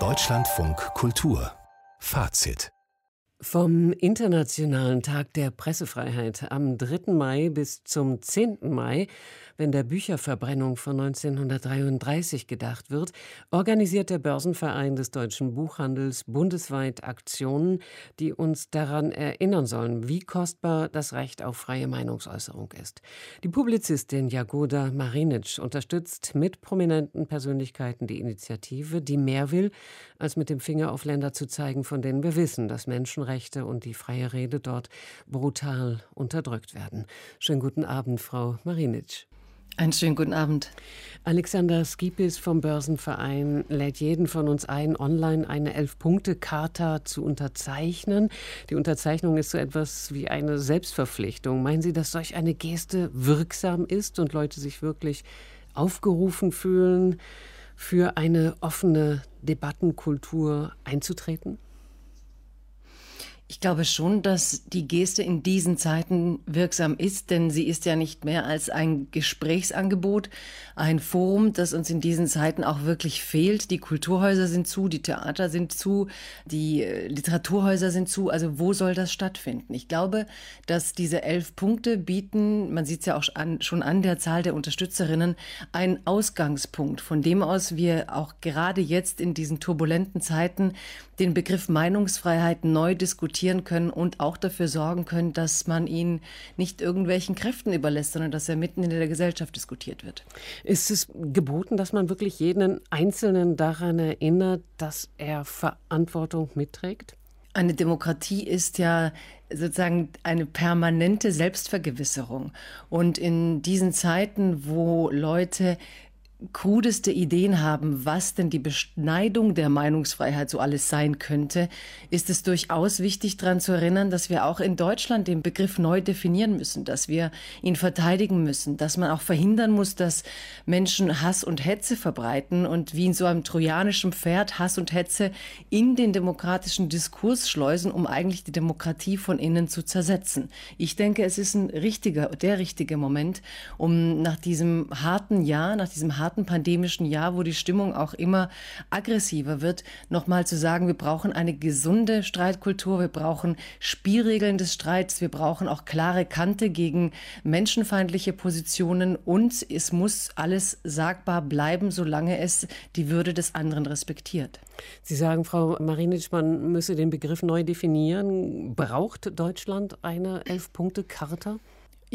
Deutschlandfunk Kultur Fazit vom Internationalen Tag der Pressefreiheit am 3. Mai bis zum 10. Mai wenn der Bücherverbrennung von 1933 gedacht wird, organisiert der Börsenverein des deutschen Buchhandels bundesweit Aktionen, die uns daran erinnern sollen, wie kostbar das Recht auf freie Meinungsäußerung ist. Die Publizistin Jagoda Marinic unterstützt mit prominenten Persönlichkeiten die Initiative, die mehr will, als mit dem Finger auf Länder zu zeigen, von denen wir wissen, dass Menschenrechte und die freie Rede dort brutal unterdrückt werden. Schönen guten Abend, Frau Marinic. Einen schönen guten Abend. Alexander Skipis vom Börsenverein lädt jeden von uns ein, online eine Elf-Punkte-Charta zu unterzeichnen. Die Unterzeichnung ist so etwas wie eine Selbstverpflichtung. Meinen Sie, dass solch eine Geste wirksam ist und Leute sich wirklich aufgerufen fühlen, für eine offene Debattenkultur einzutreten? Ich glaube schon, dass die Geste in diesen Zeiten wirksam ist, denn sie ist ja nicht mehr als ein Gesprächsangebot, ein Forum, das uns in diesen Zeiten auch wirklich fehlt. Die Kulturhäuser sind zu, die Theater sind zu, die äh, Literaturhäuser sind zu. Also wo soll das stattfinden? Ich glaube, dass diese elf Punkte bieten, man sieht es ja auch an, schon an der Zahl der Unterstützerinnen, einen Ausgangspunkt, von dem aus wir auch gerade jetzt in diesen turbulenten Zeiten den Begriff Meinungsfreiheit neu diskutieren können und auch dafür sorgen können, dass man ihn nicht irgendwelchen Kräften überlässt, sondern dass er mitten in der Gesellschaft diskutiert wird. Ist es geboten, dass man wirklich jeden Einzelnen daran erinnert, dass er Verantwortung mitträgt? Eine Demokratie ist ja sozusagen eine permanente Selbstvergewisserung. Und in diesen Zeiten, wo Leute krudeste Ideen haben, was denn die Beschneidung der Meinungsfreiheit so alles sein könnte, ist es durchaus wichtig daran zu erinnern, dass wir auch in Deutschland den Begriff neu definieren müssen, dass wir ihn verteidigen müssen, dass man auch verhindern muss, dass Menschen Hass und Hetze verbreiten und wie in so einem trojanischen Pferd Hass und Hetze in den demokratischen Diskurs schleusen, um eigentlich die Demokratie von innen zu zersetzen. Ich denke, es ist ein richtiger, der richtige Moment, um nach diesem harten Jahr, nach diesem harten harten pandemischen Jahr, wo die Stimmung auch immer aggressiver wird, nochmal zu sagen, wir brauchen eine gesunde Streitkultur, wir brauchen Spielregeln des Streits, wir brauchen auch klare Kante gegen menschenfeindliche Positionen und es muss alles sagbar bleiben, solange es die Würde des anderen respektiert. Sie sagen, Frau Marinic, man müsse den Begriff neu definieren. Braucht Deutschland eine Elf-Punkte-Charta?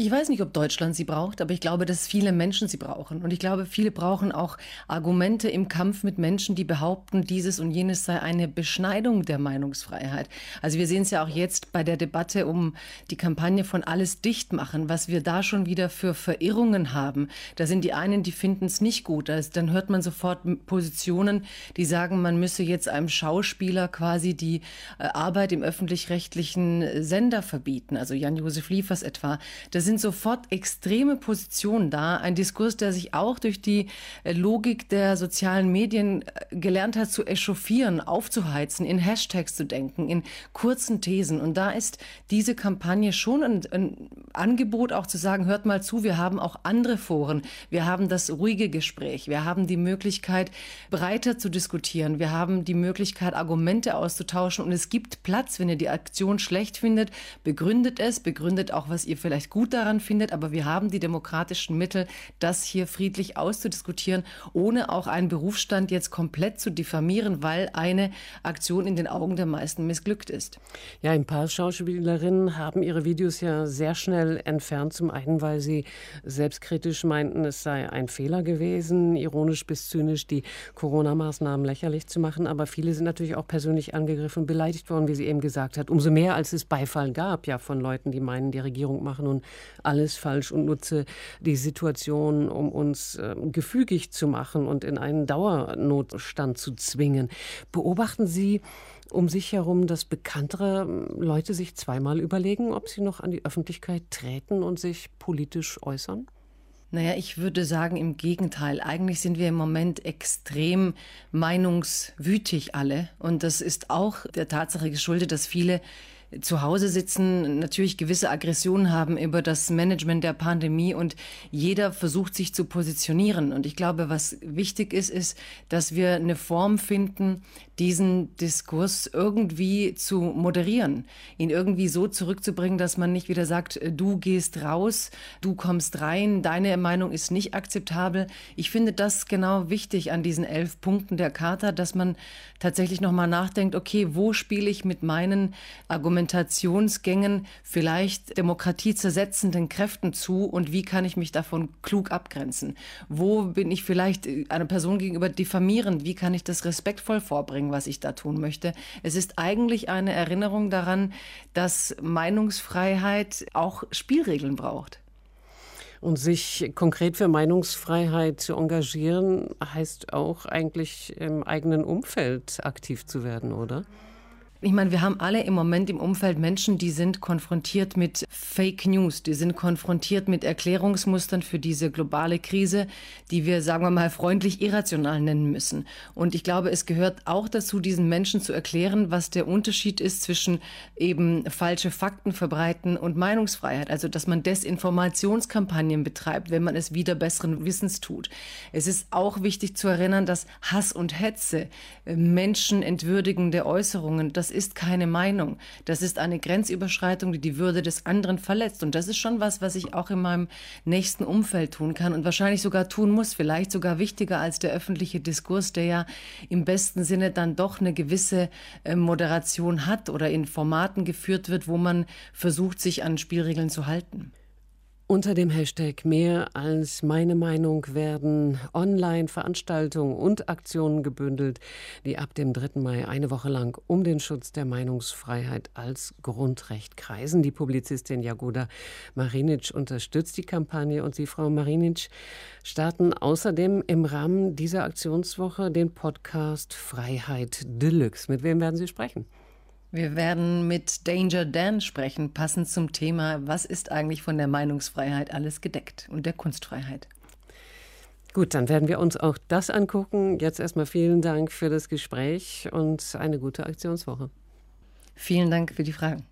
Ich weiß nicht, ob Deutschland sie braucht, aber ich glaube, dass viele Menschen sie brauchen. Und ich glaube, viele brauchen auch Argumente im Kampf mit Menschen, die behaupten, dieses und jenes sei eine Beschneidung der Meinungsfreiheit. Also wir sehen es ja auch jetzt bei der Debatte um die Kampagne von alles dicht machen, was wir da schon wieder für Verirrungen haben. Da sind die einen, die finden es nicht gut. dann hört man sofort Positionen, die sagen, man müsse jetzt einem Schauspieler quasi die äh, Arbeit im öffentlich-rechtlichen Sender verbieten. Also Jan-Josef Liefers etwa. Das sind sofort extreme Positionen da. Ein Diskurs, der sich auch durch die äh, Logik der sozialen Medien äh, gelernt hat zu echauffieren, aufzuheizen, in Hashtags zu denken, in kurzen Thesen. Und da ist diese Kampagne schon ein, ein Angebot auch zu sagen, hört mal zu, wir haben auch andere Foren. Wir haben das ruhige Gespräch. Wir haben die Möglichkeit, breiter zu diskutieren. Wir haben die Möglichkeit, Argumente auszutauschen. Und es gibt Platz, wenn ihr die Aktion schlecht findet, begründet es, begründet auch, was ihr vielleicht gut daran findet, aber wir haben die demokratischen Mittel, das hier friedlich auszudiskutieren, ohne auch einen Berufsstand jetzt komplett zu diffamieren, weil eine Aktion in den Augen der meisten missglückt ist. Ja, ein paar Schauspielerinnen haben ihre Videos ja sehr schnell entfernt. Zum einen, weil sie selbstkritisch meinten, es sei ein Fehler gewesen, ironisch bis zynisch die Corona-Maßnahmen lächerlich zu machen. Aber viele sind natürlich auch persönlich angegriffen, beleidigt worden, wie sie eben gesagt hat. Umso mehr, als es Beifall gab, ja, von Leuten, die meinen, die Regierung mache nun alles falsch und nutze die Situation, um uns äh, gefügig zu machen und in einen Dauernotstand zu zwingen. Beobachten Sie um sich herum, dass bekanntere ähm, Leute sich zweimal überlegen, ob sie noch an die Öffentlichkeit treten und sich politisch äußern? Naja, ich würde sagen, im Gegenteil. Eigentlich sind wir im Moment extrem meinungswütig alle. Und das ist auch der Tatsache geschuldet, dass viele zu Hause sitzen, natürlich gewisse Aggressionen haben über das Management der Pandemie und jeder versucht sich zu positionieren. Und ich glaube, was wichtig ist, ist, dass wir eine Form finden, diesen Diskurs irgendwie zu moderieren, ihn irgendwie so zurückzubringen, dass man nicht wieder sagt, äh, du gehst raus, du kommst rein, deine Meinung ist nicht akzeptabel. Ich finde das genau wichtig an diesen elf Punkten der Charta, dass man tatsächlich nochmal nachdenkt, okay, wo spiele ich mit meinen Argumentationsgängen vielleicht demokratiezersetzenden Kräften zu und wie kann ich mich davon klug abgrenzen? Wo bin ich vielleicht äh, einer Person gegenüber diffamierend? Wie kann ich das respektvoll vorbringen? Was ich da tun möchte. Es ist eigentlich eine Erinnerung daran, dass Meinungsfreiheit auch Spielregeln braucht. Und sich konkret für Meinungsfreiheit zu engagieren, heißt auch eigentlich im eigenen Umfeld aktiv zu werden, oder? Ich meine, wir haben alle im Moment im Umfeld Menschen, die sind konfrontiert mit Fake News, die sind konfrontiert mit Erklärungsmustern für diese globale Krise, die wir, sagen wir mal, freundlich irrational nennen müssen. Und ich glaube, es gehört auch dazu, diesen Menschen zu erklären, was der Unterschied ist zwischen eben falsche Fakten verbreiten und Meinungsfreiheit. Also, dass man Desinformationskampagnen betreibt, wenn man es wieder besseren Wissens tut. Es ist auch wichtig zu erinnern, dass Hass und Hetze, äh, menschenentwürdigende Äußerungen, das ist keine Meinung. Das ist eine Grenzüberschreitung, die die Würde des anderen verletzt. Und das ist schon was, was ich auch in meinem nächsten Umfeld tun kann und wahrscheinlich sogar tun muss. Vielleicht sogar wichtiger als der öffentliche Diskurs, der ja im besten Sinne dann doch eine gewisse äh, Moderation hat oder in Formaten geführt wird, wo man versucht, sich an Spielregeln zu halten. Unter dem Hashtag Mehr als meine Meinung werden Online-Veranstaltungen und Aktionen gebündelt, die ab dem 3. Mai eine Woche lang um den Schutz der Meinungsfreiheit als Grundrecht kreisen. Die Publizistin Jagoda Marinic unterstützt die Kampagne und Sie, Frau Marinic, starten außerdem im Rahmen dieser Aktionswoche den Podcast Freiheit Deluxe. Mit wem werden Sie sprechen? Wir werden mit Danger Dan sprechen, passend zum Thema, was ist eigentlich von der Meinungsfreiheit alles gedeckt und der Kunstfreiheit. Gut, dann werden wir uns auch das angucken. Jetzt erstmal vielen Dank für das Gespräch und eine gute Aktionswoche. Vielen Dank für die Fragen.